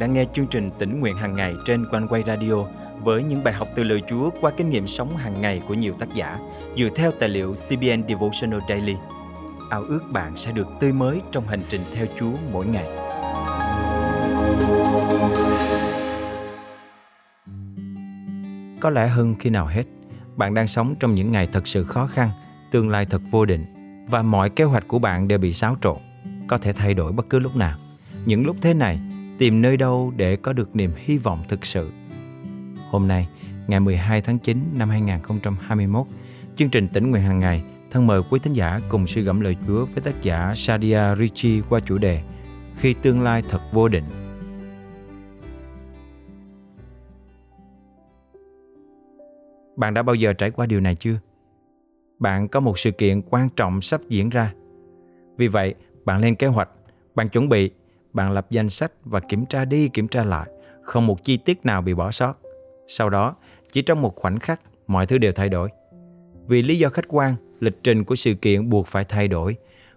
đang nghe chương trình tỉnh nguyện hàng ngày trên quanh quay radio với những bài học từ lời Chúa qua kinh nghiệm sống hàng ngày của nhiều tác giả dựa theo tài liệu CBN Devotional Daily. Ao ước bạn sẽ được tươi mới trong hành trình theo Chúa mỗi ngày. Có lẽ hơn khi nào hết, bạn đang sống trong những ngày thật sự khó khăn, tương lai thật vô định và mọi kế hoạch của bạn đều bị xáo trộn, có thể thay đổi bất cứ lúc nào. Những lúc thế này, tìm nơi đâu để có được niềm hy vọng thực sự. Hôm nay, ngày 12 tháng 9 năm 2021, chương trình tỉnh nguyện hàng ngày thân mời quý thính giả cùng suy gẫm lời Chúa với tác giả Sadia Ricci qua chủ đề Khi tương lai thật vô định. Bạn đã bao giờ trải qua điều này chưa? Bạn có một sự kiện quan trọng sắp diễn ra. Vì vậy, bạn lên kế hoạch, bạn chuẩn bị bạn lập danh sách và kiểm tra đi kiểm tra lại, không một chi tiết nào bị bỏ sót. Sau đó, chỉ trong một khoảnh khắc, mọi thứ đều thay đổi. Vì lý do khách quan, lịch trình của sự kiện buộc phải thay đổi.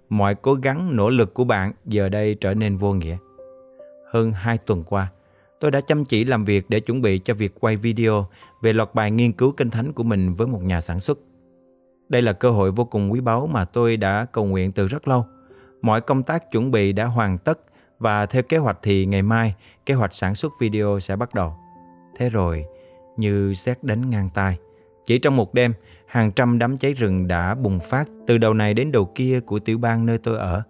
Mọi cố gắng, nỗ lực của bạn giờ đây trở nên vô nghĩa. Hơn hai tuần qua, tôi đã chăm chỉ làm việc để chuẩn bị cho việc quay video về loạt bài nghiên cứu kinh thánh của mình với một nhà sản xuất. Đây là cơ hội vô cùng quý báu mà tôi đã cầu nguyện từ rất lâu. Mọi công tác chuẩn bị đã hoàn tất và theo kế hoạch thì ngày mai kế hoạch sản xuất video sẽ bắt đầu. Thế rồi, như xét đánh ngang tai, chỉ trong một đêm, hàng trăm đám cháy rừng đã bùng phát từ đầu này đến đầu kia của tiểu bang nơi tôi ở.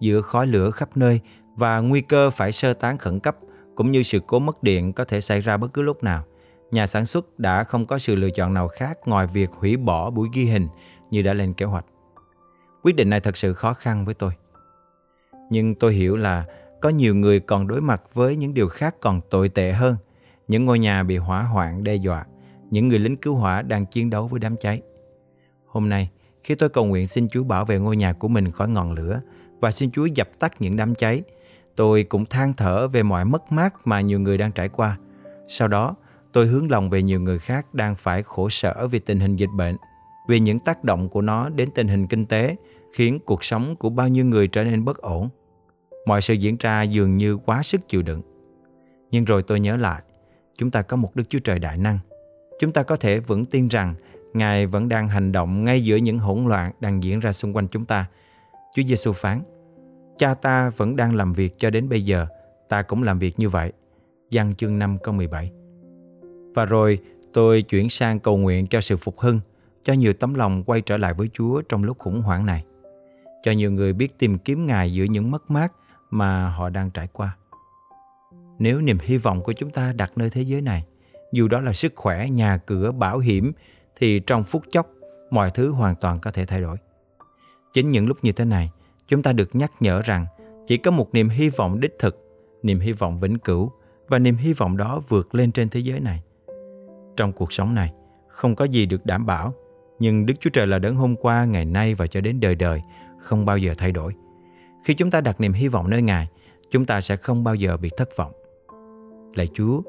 Giữa khói lửa khắp nơi và nguy cơ phải sơ tán khẩn cấp cũng như sự cố mất điện có thể xảy ra bất cứ lúc nào, nhà sản xuất đã không có sự lựa chọn nào khác ngoài việc hủy bỏ buổi ghi hình như đã lên kế hoạch. Quyết định này thật sự khó khăn với tôi nhưng tôi hiểu là có nhiều người còn đối mặt với những điều khác còn tồi tệ hơn. Những ngôi nhà bị hỏa hoạn, đe dọa. Những người lính cứu hỏa đang chiến đấu với đám cháy. Hôm nay, khi tôi cầu nguyện xin Chúa bảo vệ ngôi nhà của mình khỏi ngọn lửa và xin Chúa dập tắt những đám cháy, tôi cũng than thở về mọi mất mát mà nhiều người đang trải qua. Sau đó, tôi hướng lòng về nhiều người khác đang phải khổ sở vì tình hình dịch bệnh, vì những tác động của nó đến tình hình kinh tế khiến cuộc sống của bao nhiêu người trở nên bất ổn. Mọi sự diễn ra dường như quá sức chịu đựng. Nhưng rồi tôi nhớ lại, chúng ta có một Đức Chúa Trời đại năng. Chúng ta có thể vững tin rằng Ngài vẫn đang hành động ngay giữa những hỗn loạn đang diễn ra xung quanh chúng ta. Chúa Giêsu phán, Cha ta vẫn đang làm việc cho đến bây giờ, ta cũng làm việc như vậy. Giăng chương 5 câu 17 Và rồi tôi chuyển sang cầu nguyện cho sự phục hưng, cho nhiều tấm lòng quay trở lại với Chúa trong lúc khủng hoảng này. Cho nhiều người biết tìm kiếm Ngài giữa những mất mát mà họ đang trải qua. Nếu niềm hy vọng của chúng ta đặt nơi thế giới này, dù đó là sức khỏe, nhà cửa, bảo hiểm, thì trong phút chốc, mọi thứ hoàn toàn có thể thay đổi. Chính những lúc như thế này, chúng ta được nhắc nhở rằng chỉ có một niềm hy vọng đích thực, niềm hy vọng vĩnh cửu và niềm hy vọng đó vượt lên trên thế giới này. Trong cuộc sống này, không có gì được đảm bảo, nhưng Đức Chúa Trời là đấng hôm qua, ngày nay và cho đến đời đời, không bao giờ thay đổi. Khi chúng ta đặt niềm hy vọng nơi Ngài, chúng ta sẽ không bao giờ bị thất vọng. Lạy Chúa,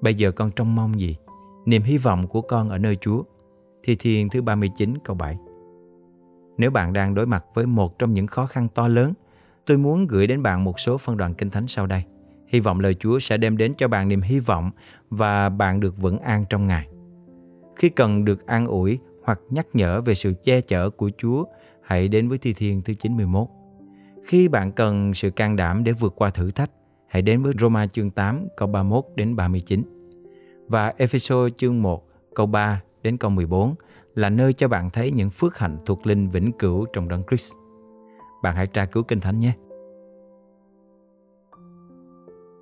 bây giờ con trông mong gì? Niềm hy vọng của con ở nơi Chúa. Thi Thiên thứ 39 câu 7 Nếu bạn đang đối mặt với một trong những khó khăn to lớn, tôi muốn gửi đến bạn một số phân đoạn kinh thánh sau đây. Hy vọng lời Chúa sẽ đem đến cho bạn niềm hy vọng và bạn được vững an trong Ngài. Khi cần được an ủi hoặc nhắc nhở về sự che chở của Chúa, hãy đến với Thi Thiên thứ 91. Khi bạn cần sự can đảm để vượt qua thử thách, hãy đến với Roma chương 8 câu 31 đến 39 và Ephesos chương 1 câu 3 đến câu 14 là nơi cho bạn thấy những phước hạnh thuộc linh vĩnh cửu trong đấng Christ. Bạn hãy tra cứu Kinh Thánh nhé.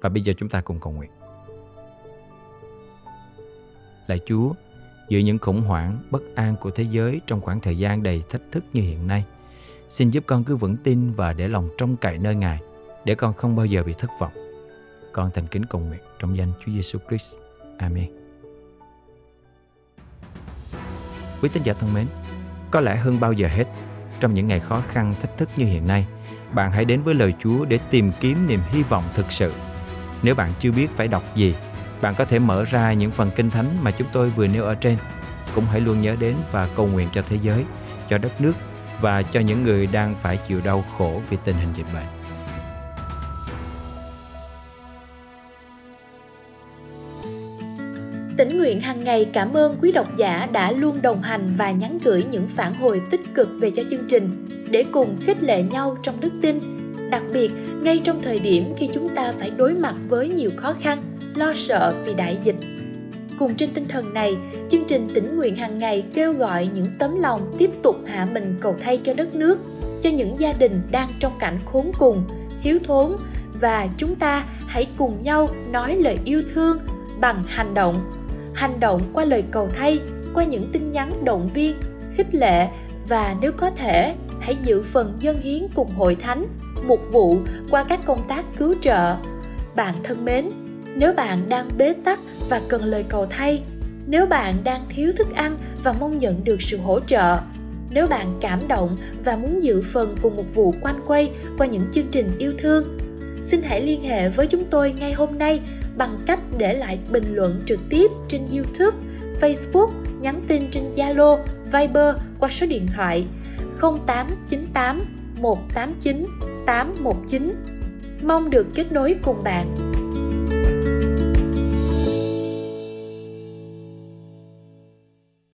Và bây giờ chúng ta cùng cầu nguyện. Lạy Chúa, giữa những khủng hoảng, bất an của thế giới trong khoảng thời gian đầy thách thức như hiện nay – Xin giúp con cứ vững tin và để lòng trông cậy nơi Ngài để con không bao giờ bị thất vọng. Con thành kính cầu nguyện trong danh Chúa Giêsu Christ. Amen. Quý tín giả thân mến, có lẽ hơn bao giờ hết, trong những ngày khó khăn, thách thức như hiện nay, bạn hãy đến với lời Chúa để tìm kiếm niềm hy vọng thực sự. Nếu bạn chưa biết phải đọc gì, bạn có thể mở ra những phần kinh thánh mà chúng tôi vừa nêu ở trên. Cũng hãy luôn nhớ đến và cầu nguyện cho thế giới, cho đất nước và cho những người đang phải chịu đau khổ vì tình hình dịch bệnh. Tỉnh nguyện hàng ngày cảm ơn quý độc giả đã luôn đồng hành và nhắn gửi những phản hồi tích cực về cho chương trình để cùng khích lệ nhau trong đức tin. Đặc biệt, ngay trong thời điểm khi chúng ta phải đối mặt với nhiều khó khăn, lo sợ vì đại dịch Cùng trên tinh thần này, chương trình tỉnh nguyện hàng ngày kêu gọi những tấm lòng tiếp tục hạ mình cầu thay cho đất nước, cho những gia đình đang trong cảnh khốn cùng, thiếu thốn và chúng ta hãy cùng nhau nói lời yêu thương bằng hành động. Hành động qua lời cầu thay qua những tin nhắn động viên khích lệ và nếu có thể hãy giữ phần dân hiến cùng hội thánh mục vụ qua các công tác cứu trợ. Bạn thân mến nếu bạn đang bế tắc và cần lời cầu thay nếu bạn đang thiếu thức ăn và mong nhận được sự hỗ trợ nếu bạn cảm động và muốn dự phần cùng một vụ quanh quay qua những chương trình yêu thương xin hãy liên hệ với chúng tôi ngay hôm nay bằng cách để lại bình luận trực tiếp trên YouTube, Facebook, nhắn tin trên Zalo, Viber qua số điện thoại 0898 189 819. Mong được kết nối cùng bạn.